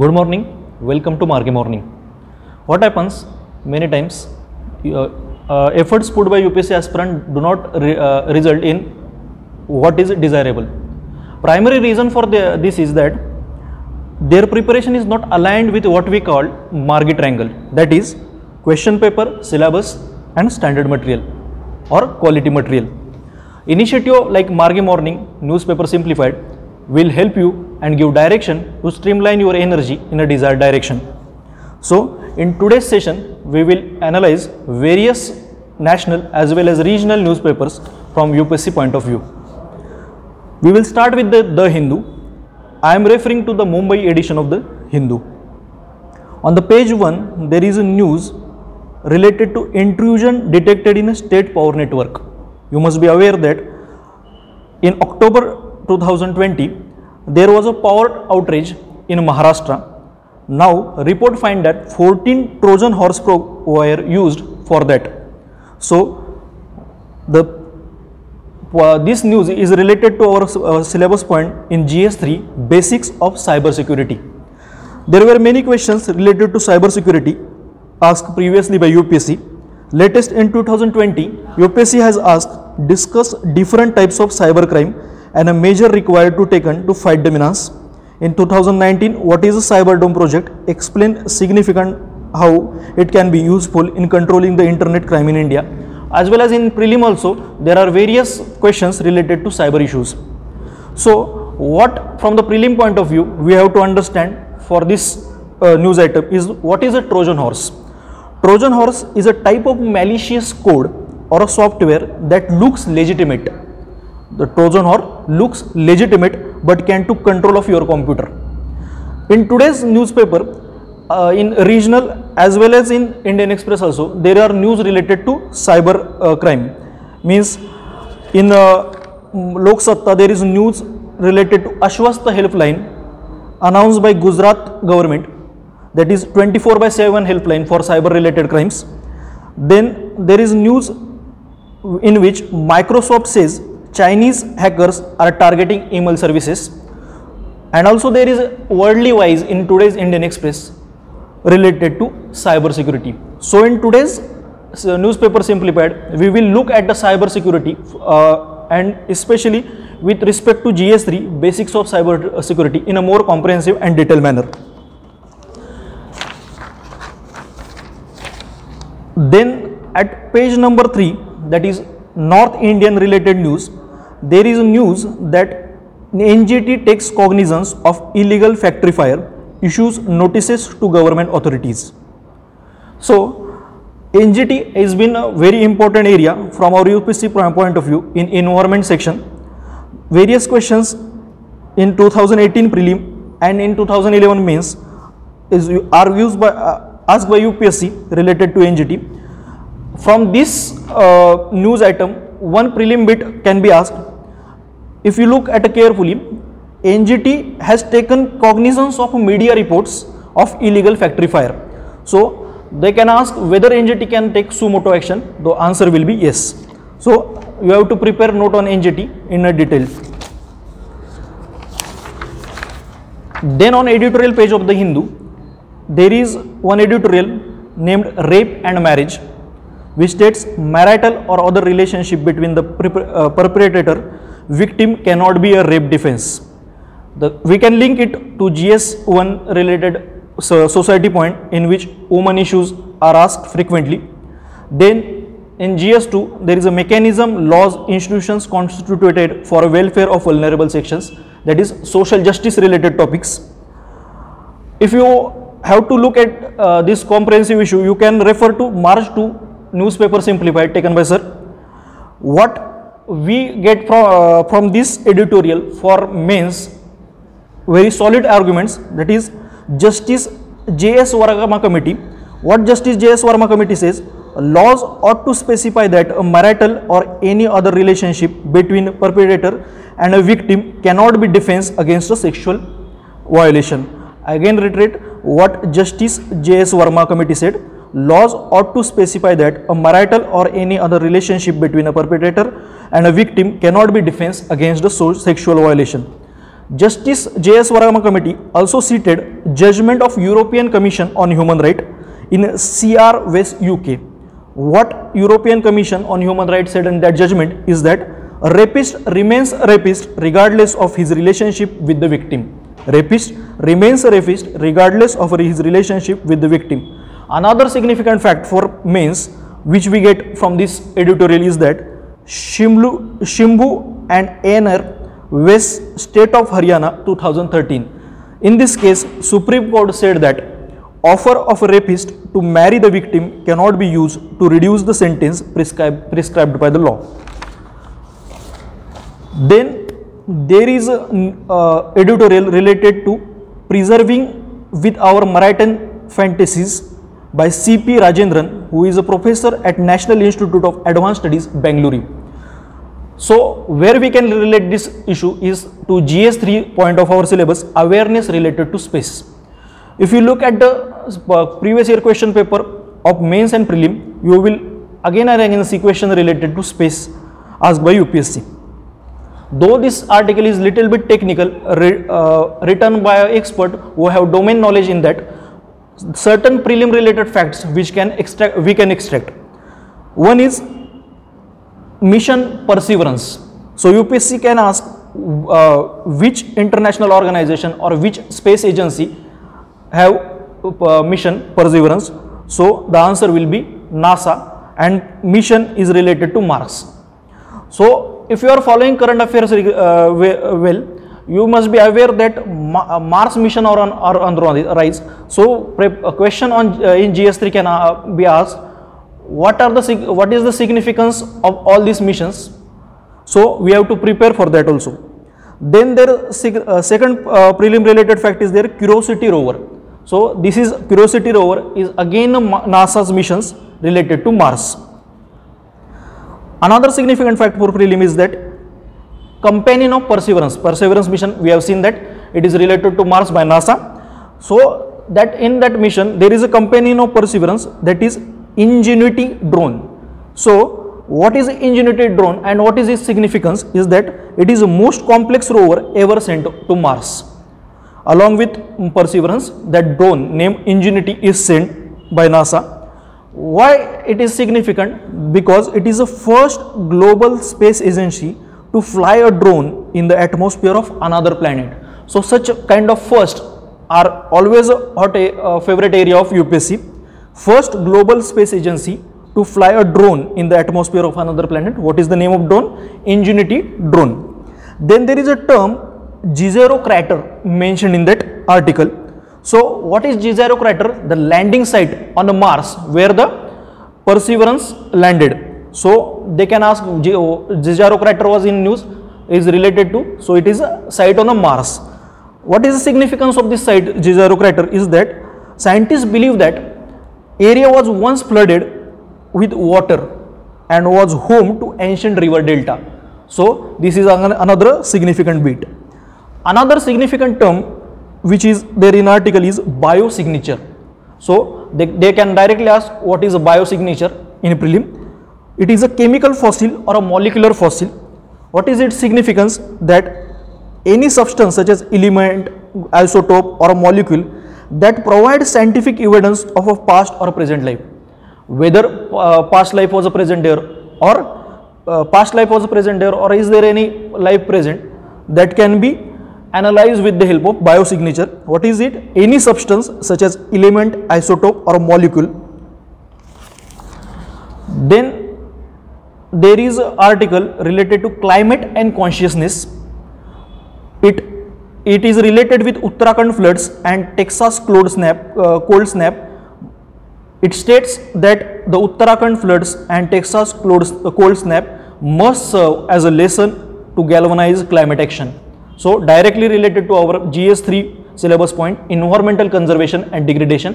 Good morning, welcome to Margee Morning. What happens many times, uh, uh, efforts put by UPSC aspirant do not re- uh, result in what is desirable. Primary reason for the, this is that their preparation is not aligned with what we call Margee triangle that is question paper, syllabus and standard material or quality material. Initiative like Margee Morning, newspaper simplified will help you and give direction to streamline your energy in a desired direction. So, in today's session, we will analyze various national as well as regional newspapers from UPSC point of view. We will start with the, the Hindu. I am referring to the Mumbai edition of the Hindu. On the page 1, there is a news related to intrusion detected in a state power network. You must be aware that in October 2020, there was a power outage in Maharashtra. Now, report find that 14 Trojan horse were used for that. So, the uh, this news is related to our uh, syllabus point in GS3 Basics of Cyber Security. There were many questions related to cyber security asked previously by UPSC. Latest in 2020, UPSC has asked discuss different types of cyber crime and a measure required to taken to fight menace. In 2019, what is a cyber dome project? Explain significant how it can be useful in controlling the internet crime in India. As well as in prelim also, there are various questions related to cyber issues. So, what from the prelim point of view we have to understand for this uh, news item is what is a Trojan horse? Trojan horse is a type of malicious code or a software that looks legitimate. The Trojan horse looks legitimate but can took control of your computer. In today's newspaper, uh, in regional as well as in Indian Express also, there are news related to cyber uh, crime. Means in uh, Lok Satta there is news related to Ashwasta helpline announced by Gujarat government that is 24 by 7 helpline for cyber related crimes. Then there is news in which Microsoft says Chinese hackers are targeting email services and also there is worldly wise in today's Indian Express related to cyber security. So in today's uh, newspaper simplified we will look at the cyber security uh, and especially with respect to GS3 basics of cyber security in a more comprehensive and detailed manner. Then at page number 3 that is North Indian related news there is news that NGT takes cognizance of illegal factory fire issues notices to government authorities. So NGT has been a very important area from our UPSC point of view in environment section. Various questions in 2018 prelim and in 2011 mains are used by uh, asked by UPSC related to NGT. From this uh, news item, one prelim bit can be asked. If you look at carefully, NGT has taken cognizance of media reports of illegal factory fire. So they can ask whether NGT can take suo motu action. The answer will be yes. So you have to prepare note on NGT in a detail. Then on editorial page of the Hindu, there is one editorial named rape and marriage which states marital or other relationship between the uh, perpetrator victim cannot be a rape defense. The, we can link it to gs1 related so, society point in which woman issues are asked frequently. Then in gs2 there is a mechanism laws institutions constituted for welfare of vulnerable sections that is social justice related topics. If you have to look at uh, this comprehensive issue, you can refer to March 2 newspaper simplified taken by sir. What we get from, uh, from this editorial for mains very solid arguments that is Justice J.S. Verma committee. What Justice J.S. Verma committee says laws ought to specify that a marital or any other relationship between perpetrator and a victim cannot be defense against a sexual violation. Again reiterate what Justice J.S. Verma committee said, laws ought to specify that a marital or any other relationship between a perpetrator and a victim cannot be defense against a sexual violation. Justice J.S. Verma Committee also cited judgment of European Commission on Human Rights in CR West UK. What European Commission on Human Rights said in that judgment is that a rapist remains a rapist regardless of his relationship with the victim. Rapist remains a rapist regardless of his relationship with the victim. Another significant fact for mens which we get from this editorial is that Shimlu, Shimbu and ANR West State of Haryana 2013. In this case, Supreme Court said that offer of a rapist to marry the victim cannot be used to reduce the sentence prescribed, prescribed by the law. Then there is a uh, editorial related to preserving with our maritime fantasies by C.P. Rajendran, who is a professor at National Institute of Advanced Studies, Bangalore. So, where we can relate this issue is to GS3 point of our syllabus awareness related to space. If you look at the uh, previous year question paper of mains and prelim, you will again and again see question related to space asked by UPSC. Though this article is little bit technical, uh, written by an expert who have domain knowledge in that, certain prelim related facts which can extract we can extract. One is mission perseverance. So UPSC can ask uh, which international organization or which space agency have uh, mission perseverance. So the answer will be NASA and mission is related to Mars. So if you are following current affairs uh, well, you must be aware that Ma Mars mission are on, are on the rise. So a question on uh, in GS3 can uh, be asked what are the what is the significance of all these missions? So we have to prepare for that also. Then there uh, second uh, prelim related fact is there curiosity rover. So this is curiosity rover is again nasa's missions related to mars. Another significant fact for prelim is that companion of perseverance perseverance mission we have seen that it is related to mars by nasa so that in that mission there is a companion of perseverance that is Ingenuity drone. So, what is Ingenuity drone and what is its significance is that it is the most complex rover ever sent to Mars. Along with Perseverance, that drone named Ingenuity is sent by NASA. Why it is significant? Because it is the first global space agency to fly a drone in the atmosphere of another planet. So, such kind of first are always a hot a, favorite area of UPSC first global space agency to fly a drone in the atmosphere of another planet. What is the name of drone? Ingenuity drone. Then there is a term Jezero crater mentioned in that article. So what is Jezero crater? The landing site on the Mars where the Perseverance landed. So they can ask Jezero oh, crater was in news is related to so it is a site on the Mars. What is the significance of this site Jezero crater is that scientists believe that area was once flooded with water and was home to ancient river delta. So, this is another significant bit. Another significant term which is there in article is biosignature. So, they, they can directly ask what is a biosignature in prelim. It is a chemical fossil or a molecular fossil. What is its significance? That any substance such as element, isotope or a molecule that provide scientific evidence of a past or present life. Whether uh, past life was a present there or uh, past life was a present there or is there any life present that can be analyzed with the help of biosignature. What is it? Any substance such as element, isotope or molecule. Then there is an article related to climate and consciousness. It it is related with Uttarakhand floods and Texas cold snap. Uh, cold snap. It states that the Uttarakhand floods and Texas cold, uh, cold snap must serve as a lesson to galvanize climate action. So, directly related to our GS3 syllabus point, environmental conservation and degradation.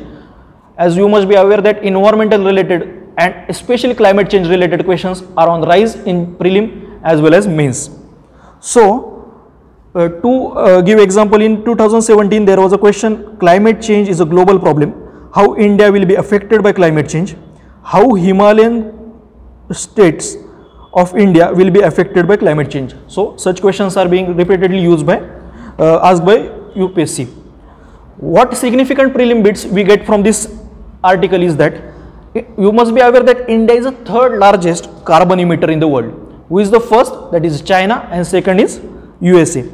As you must be aware that environmental related and especially climate change related questions are on the rise in prelim as well as mains. So, uh, to uh, give example in 2017 there was a question climate change is a global problem how India will be affected by climate change how Himalayan states of India will be affected by climate change so such questions are being repeatedly used by uh, asked by UPSC. What significant prelim bits we get from this article is that you must be aware that India is the third largest carbon emitter in the world. Who is the first? That is China and second is USA.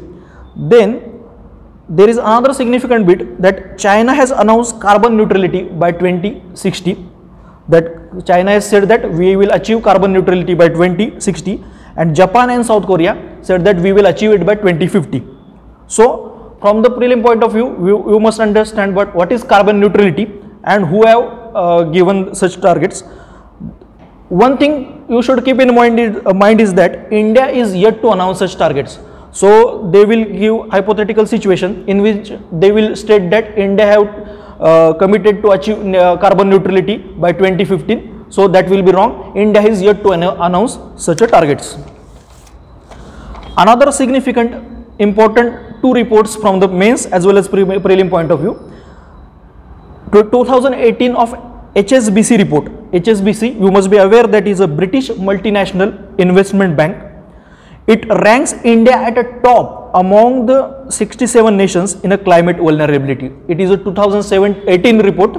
Then there is another significant bit that China has announced carbon neutrality by 2060 that China has said that we will achieve carbon neutrality by 2060 and Japan and South Korea said that we will achieve it by 2050. So from the prelim point of view, you, you must understand what, what is carbon neutrality and who have uh, given such targets. One thing you should keep in mind is, uh, mind is that India is yet to announce such targets. So they will give hypothetical situation in which they will state that India have uh, committed to achieve uh, carbon neutrality by 2015. So that will be wrong. India is yet to announce such a targets. Another significant important two reports from the mains as well as pre prelim point of view. To 2018 of HSBC report. HSBC, you must be aware that is a British multinational investment bank. It ranks India at a top among the 67 nations in a climate vulnerability. It is a 2018 report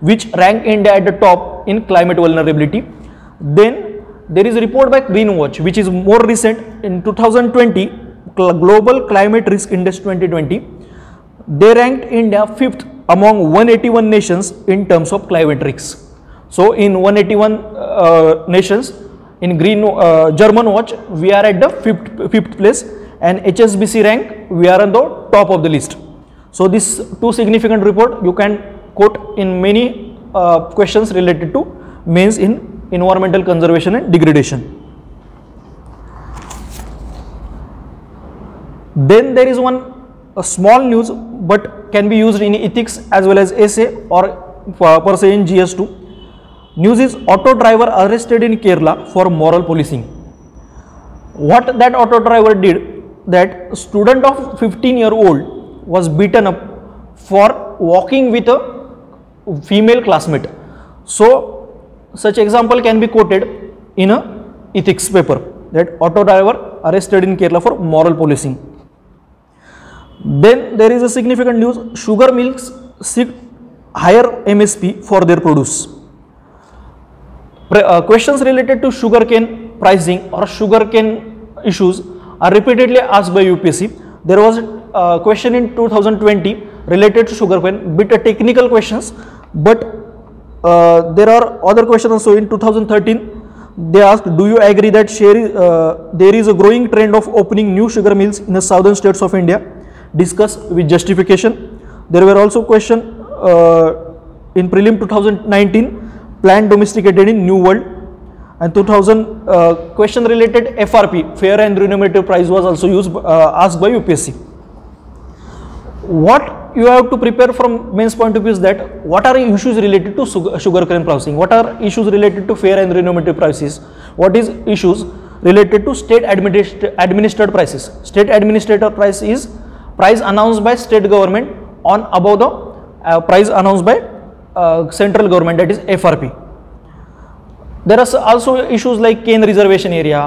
which ranked India at the top in climate vulnerability. Then there is a report by Greenwatch which is more recent in 2020 Global Climate Risk Index 2020. They ranked India fifth among 181 nations in terms of climate risks. So in 181 uh, nations in Green uh, German Watch we are at the fifth, fifth place and HSBC rank we are on the top of the list. So this two significant report you can quote in many uh, questions related to means in environmental conservation and degradation. Then there is one small news but can be used in ethics as well as essay or uh, per se in GS2. News is auto driver arrested in Kerala for moral policing. What that auto driver did that student of 15 year old was beaten up for walking with a female classmate. So, such example can be quoted in a ethics paper that auto driver arrested in Kerala for moral policing. Then there is a significant news sugar mills seek higher MSP for their produce. Pre uh, questions related to sugarcane pricing or sugarcane issues are repeatedly asked by UPSC. There was a question in 2020 related to sugar cane, bit a technical questions, but uh, there are other questions also in 2013. They asked, do you agree that share, uh, there is a growing trend of opening new sugar mills in the southern states of India? Discuss with justification. There were also question uh, in prelim 2019, plant domesticated in New World and 2000 uh, question related FRP fair and remunerative price was also used uh, asked by UPSC. What you have to prepare from mains point of view is that what are issues related to sugar, sugar cane processing, what are issues related to fair and remunerative prices, what is issues related to state administ administered prices. State administrator price is price announced by state government on above the uh, price announced by uh, central government that is FRP. There are also issues like cane reservation area,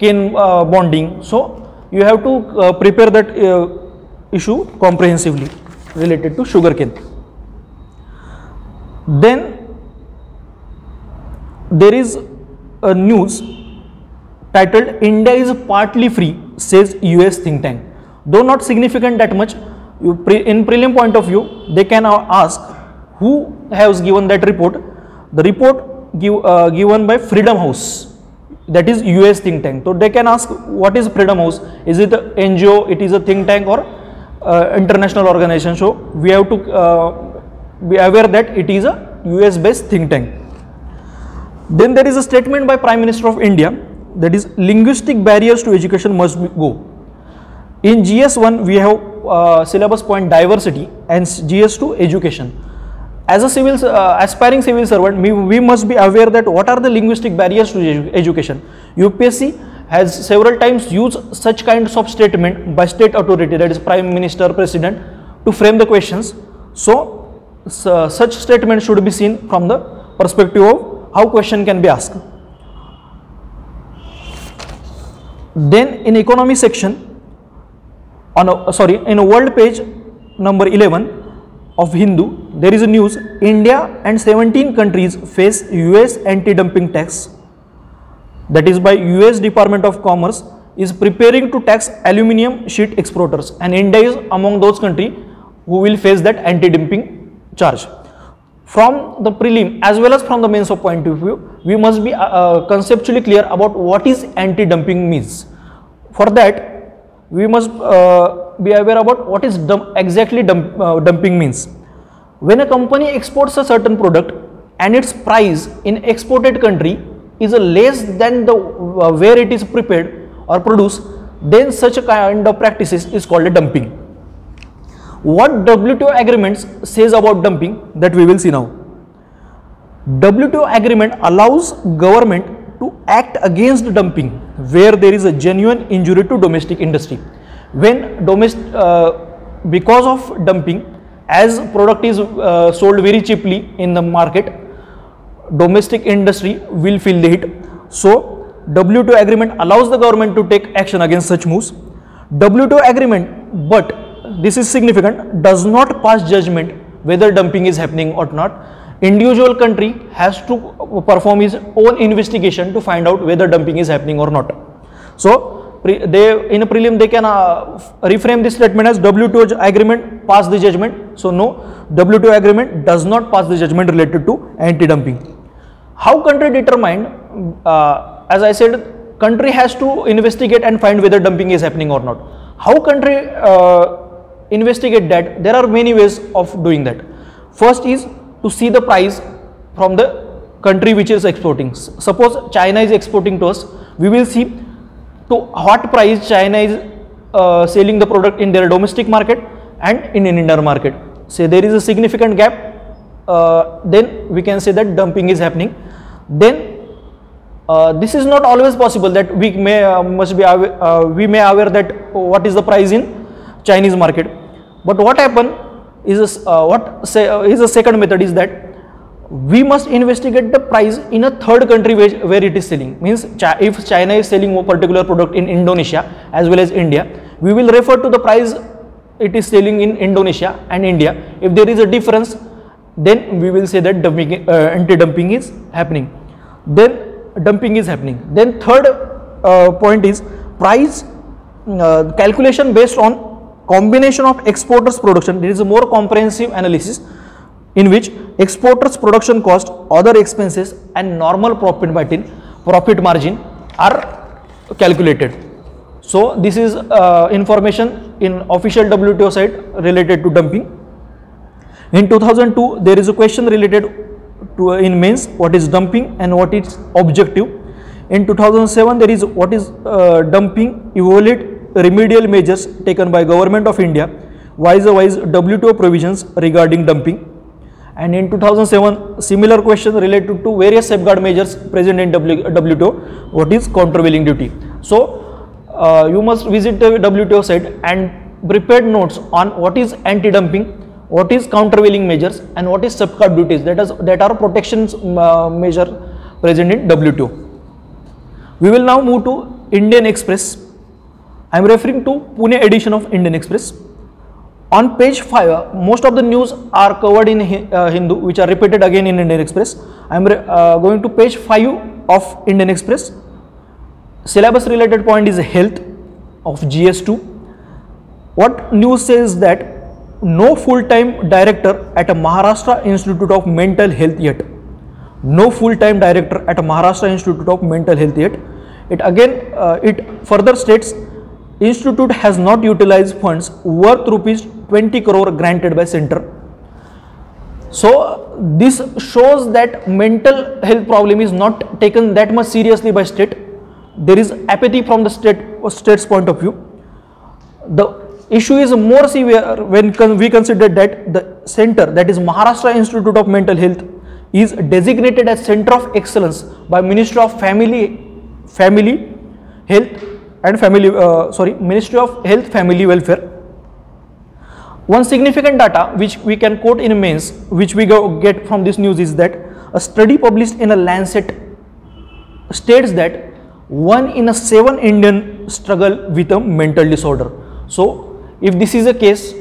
cane uh, bonding. So you have to uh, prepare that uh, issue comprehensively related to sugar cane. Then there is a news titled India is partly free says US think tank. Though not significant that much, pre in prelim point of view, they can ask who has given that report. The report give, uh, given by Freedom House that is US think tank. So they can ask what is Freedom House? Is it NGO? It is a think tank or uh, international organization? So we have to uh, be aware that it is a US based think tank. Then there is a statement by Prime Minister of India that is linguistic barriers to education must go. In GS1 we have uh, syllabus point diversity and GS2 education. As a civil uh, aspiring civil servant we, we must be aware that what are the linguistic barriers to edu education. Upsc has several times used such kinds of statement by state authority that is prime minister president to frame the questions. So, so such statement should be seen from the perspective of how question can be asked. Then in economy section on a, sorry in a world page number 11 of Hindu there is a news India and 17 countries face US anti-dumping tax that is by US Department of Commerce is preparing to tax aluminium sheet exporters and India is among those countries who will face that anti-dumping charge. From the prelim as well as from the mains of point of view, we must be uh, uh, conceptually clear about what is anti-dumping means. For that, we must uh, be aware about what is dump, exactly dump, uh, dumping means. When a company exports a certain product and its price in exported country is less than the uh, where it is prepared or produced, then such a kind of practices is called a dumping. What WTO agreements says about dumping that we will see now. WTO agreement allows government to act against dumping where there is a genuine injury to domestic industry. When domestic, uh, because of dumping, as product is uh, sold very cheaply in the market, domestic industry will feel the hit. So, WTO agreement allows the government to take action against such moves. WTO agreement, but this is significant, does not pass judgment whether dumping is happening or not. Individual country has to perform his own investigation to find out whether dumping is happening or not. So, they in a prelim they can uh, reframe this statement as WTO agreement pass the judgment. So, no WTO agreement does not pass the judgment related to anti-dumping. How country determined, uh, as I said, country has to investigate and find whether dumping is happening or not. How country uh, investigate that? There are many ways of doing that. First is to see the price from the country which is exporting. Suppose China is exporting to us, we will see to what price China is uh, selling the product in their domestic market and in Indian market. Say there is a significant gap, uh, then we can say that dumping is happening. Then uh, this is not always possible that we may uh, must be aware, uh, we may aware that what is the price in Chinese market. But what happen is uh, what say is a second method is that we must investigate the price in a third country where, where it is selling. Means if china is selling a particular product in indonesia as well as india we will refer to the price it is selling in indonesia and india. If there is a difference then we will say that dumping, uh, anti-dumping is happening. Then dumping is happening. Then third uh, point is price uh, calculation based on combination of exporters production there is a more comprehensive analysis in which exporters production cost, other expenses and normal profit margin, profit margin are calculated. So, this is uh, information in official WTO site related to dumping. In 2002, there is a question related to uh, in mains what is dumping and what is objective. In 2007, there is what is uh, dumping, evaluate remedial measures taken by government of India, wise wise WTO provisions regarding dumping and in 2007 similar question related to various safeguard measures present in WTO what is countervailing duty. So uh, you must visit the WTO site and prepare notes on what is anti-dumping, what is countervailing measures and what is safeguard duties that is that are protections uh, measure present in WTO. We will now move to Indian Express. I am referring to Pune edition of Indian Express. On page 5, most of the news are covered in uh, Hindu, which are repeated again in Indian Express. I am uh, going to page 5 of Indian Express. Syllabus related point is health of GS2. What news says that no full-time director at a Maharashtra Institute of Mental Health yet. No full-time director at a Maharashtra Institute of Mental Health yet. It again, uh, it further states institute has not utilized funds worth rupees 20 crore granted by center. So this shows that mental health problem is not taken that much seriously by state. There is apathy from the state state's point of view. The issue is more severe when we consider that the center that is Maharashtra Institute of Mental Health is designated as center of excellence by Ministry of Family Family Health and Family uh, sorry Ministry of Health Family Welfare one significant data which we can quote in mains which we get from this news is that a study published in a Lancet states that one in a seven Indian struggle with a mental disorder. So if this is a case,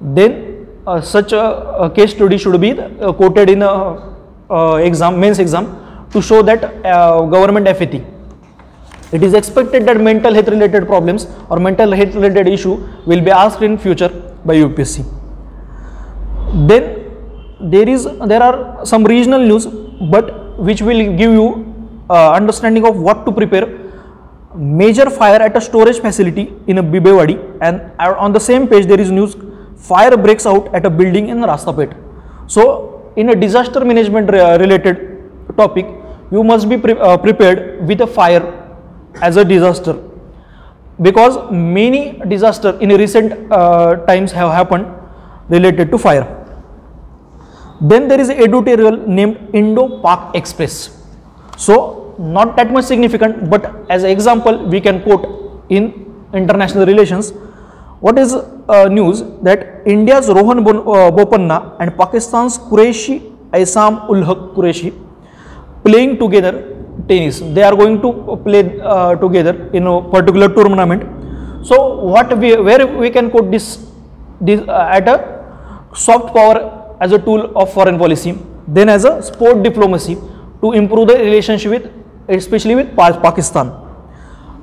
then uh, such a, a case study should be uh, quoted in a uh, exam, mains exam to show that uh, government FAT. It is expected that mental health related problems or mental health related issue will be asked in future by UPSC. Then there is there are some regional news, but which will give you uh, understanding of what to prepare. Major fire at a storage facility in a Bibwewadi, and uh, on the same page there is news fire breaks out at a building in Rasta Peth. So, in a disaster management re- related topic, you must be pre- uh, prepared with a fire as a disaster because many disaster in recent uh, times have happened related to fire. Then there is a editorial named Indo-Pak Express. So not that much significant, but as an example we can quote in international relations. What is uh, news that India's Rohan Bon- uh, Bopanna and Pakistan's Qureshi Aisam ul Haq Qureshi playing together tennis. They are going to play uh, together in a particular tournament. So what we where we can quote this this uh, at a soft power as a tool of foreign policy, then as a sport diplomacy to improve the relationship with especially with Pakistan.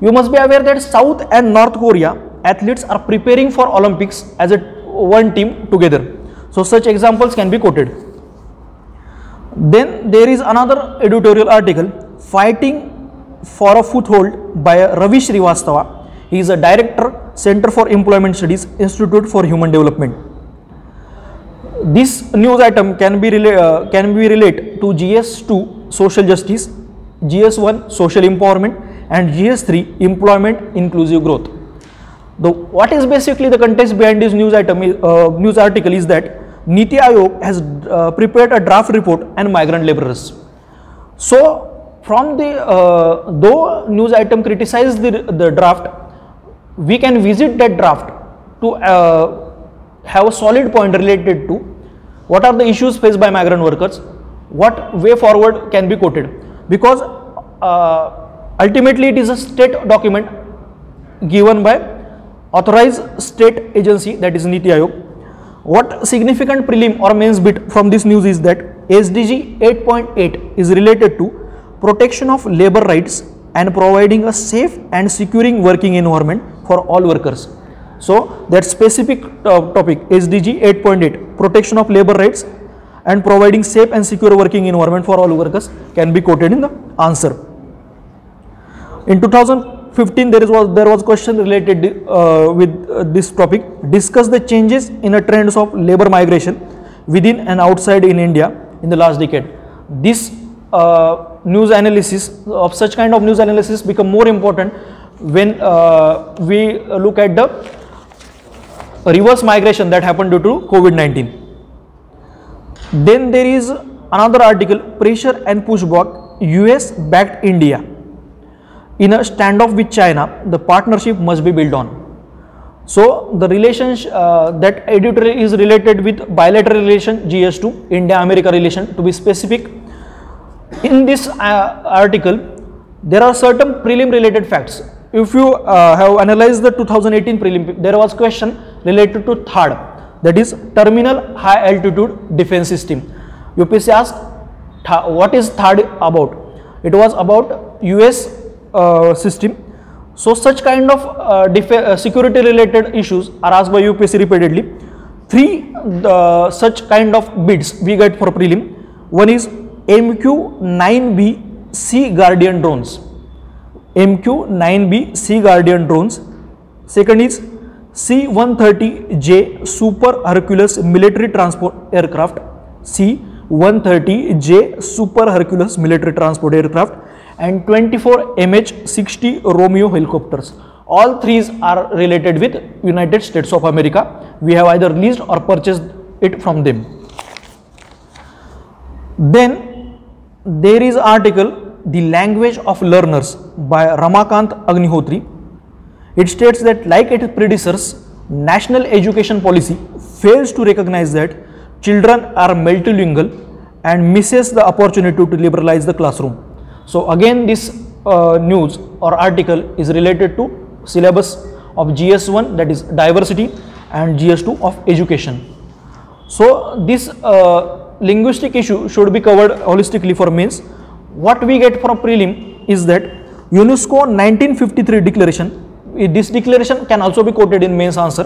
You must be aware that South and North Korea athletes are preparing for Olympics as a one team together. So such examples can be quoted. Then there is another editorial article fighting for a foothold by Ravi Srivastava. He is a director, Center for Employment Studies, Institute for Human Development. This news item can be uh, can be related to GS2 social justice, GS1 social empowerment, and GS3 employment inclusive growth. The what is basically the context behind this news item uh, news article is that Niti Aayog has uh, prepared a draft report on migrant laborers. So from the uh, though news item criticized the, the draft, we can visit that draft to uh, have a solid point related to what are the issues faced by migrant workers, what way forward can be quoted because uh, ultimately it is a state document given by authorized state agency that is Niti Aayog. What significant prelim or mains bit from this news is that SDG 8.8 is related to protection of labor rights and providing a safe and securing working environment for all workers. So that specific uh, topic SDG 8.8 protection of labor rights and providing safe and secure working environment for all workers can be quoted in the answer. In 2015, there was there was question related uh, with uh, this topic. Discuss the changes in the trends of labor migration within and outside in India in the last decade. This uh, news analysis of such kind of news analysis become more important when uh, we look at the reverse migration that happened due to COVID-19. Then there is another article, pressure and pushback, US backed India. In a standoff with China, the partnership must be built on. So the relationship uh, that editorial is related with bilateral relation GS2, India-America relation to be specific. In this uh, article, there are certain prelim related facts. If you uh, have analyzed the 2018 prelim, there was question related to THAAD, that is Terminal High Altitude Defense System. UPSC asked, "Tha- what is THAAD about? It was about US uh, system. So such kind of uh, uh, security related issues are asked by UPSC repeatedly. Three uh, such kind of bids we get for prelim. One is MQ-9B Sea Guardian drones. MQ-9B Sea Guardian drones. Second is C-130J Super Hercules military transport aircraft. C-130J Super Hercules military transport aircraft and 24 MH-60 Romeo helicopters. All threes are related with United States of America. We have either leased or purchased it from them. Then there is article The Language of Learners by Ramakant Agnihotri. It states that like its predecessors, national education policy fails to recognize that children are multilingual and misses the opportunity to liberalize the classroom. So again this uh, news or article is related to syllabus of GS1 that is diversity and GS2 of education. So this uh, linguistic issue should be covered holistically for means. What we get from prelim is that UNESCO 1953 declaration, this declaration can also be quoted in mains answer.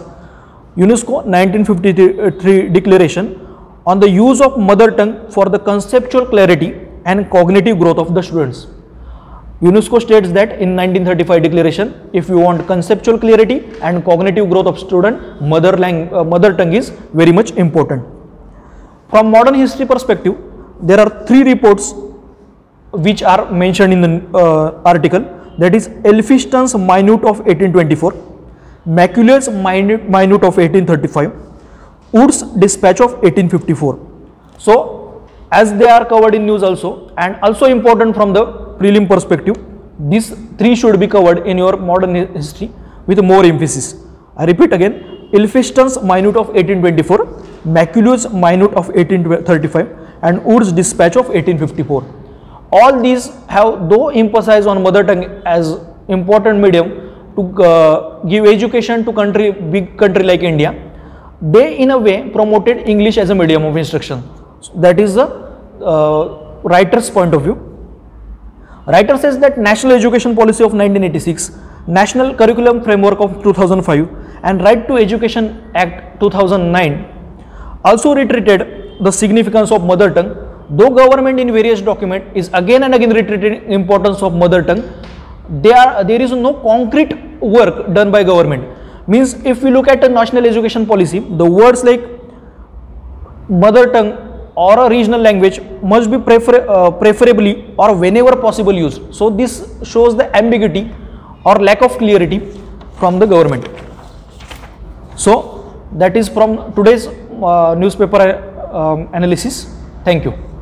UNESCO 1953 declaration on the use of mother tongue for the conceptual clarity and cognitive growth of the students. UNESCO states that in 1935 declaration, if you want conceptual clarity and cognitive growth of student, mother, lang- uh, mother tongue is very much important. From modern history perspective, there are three reports which are mentioned in the uh, article that is Elphinstone's Minute of 1824, Macaulay's Minute, Minute of 1835, Wood's Dispatch of 1854. So, as they are covered in news also and also important from the prelim perspective, these three should be covered in your modern history with more emphasis. I repeat again, Elphinstone's Minute of 1824, Macaulay's Minute of 1835 and Wood's Dispatch of 1854 all these have though emphasized on mother tongue as important medium to uh, give education to country big country like india they in a way promoted english as a medium of instruction. So that is the uh, writer's point of view. Writer says that national education policy of 1986 national curriculum framework of 2005 and right to education act 2009 also reiterated the significance of mother tongue though government in various document is again and again reiterating importance of mother tongue there there is no concrete work done by government. Means if we look at the national education policy the words like mother tongue or a regional language must be prefer, uh, preferably or whenever possible used so this shows the ambiguity or lack of clarity from the government. So that is from today's newspaper uh, um, analysis. Thank you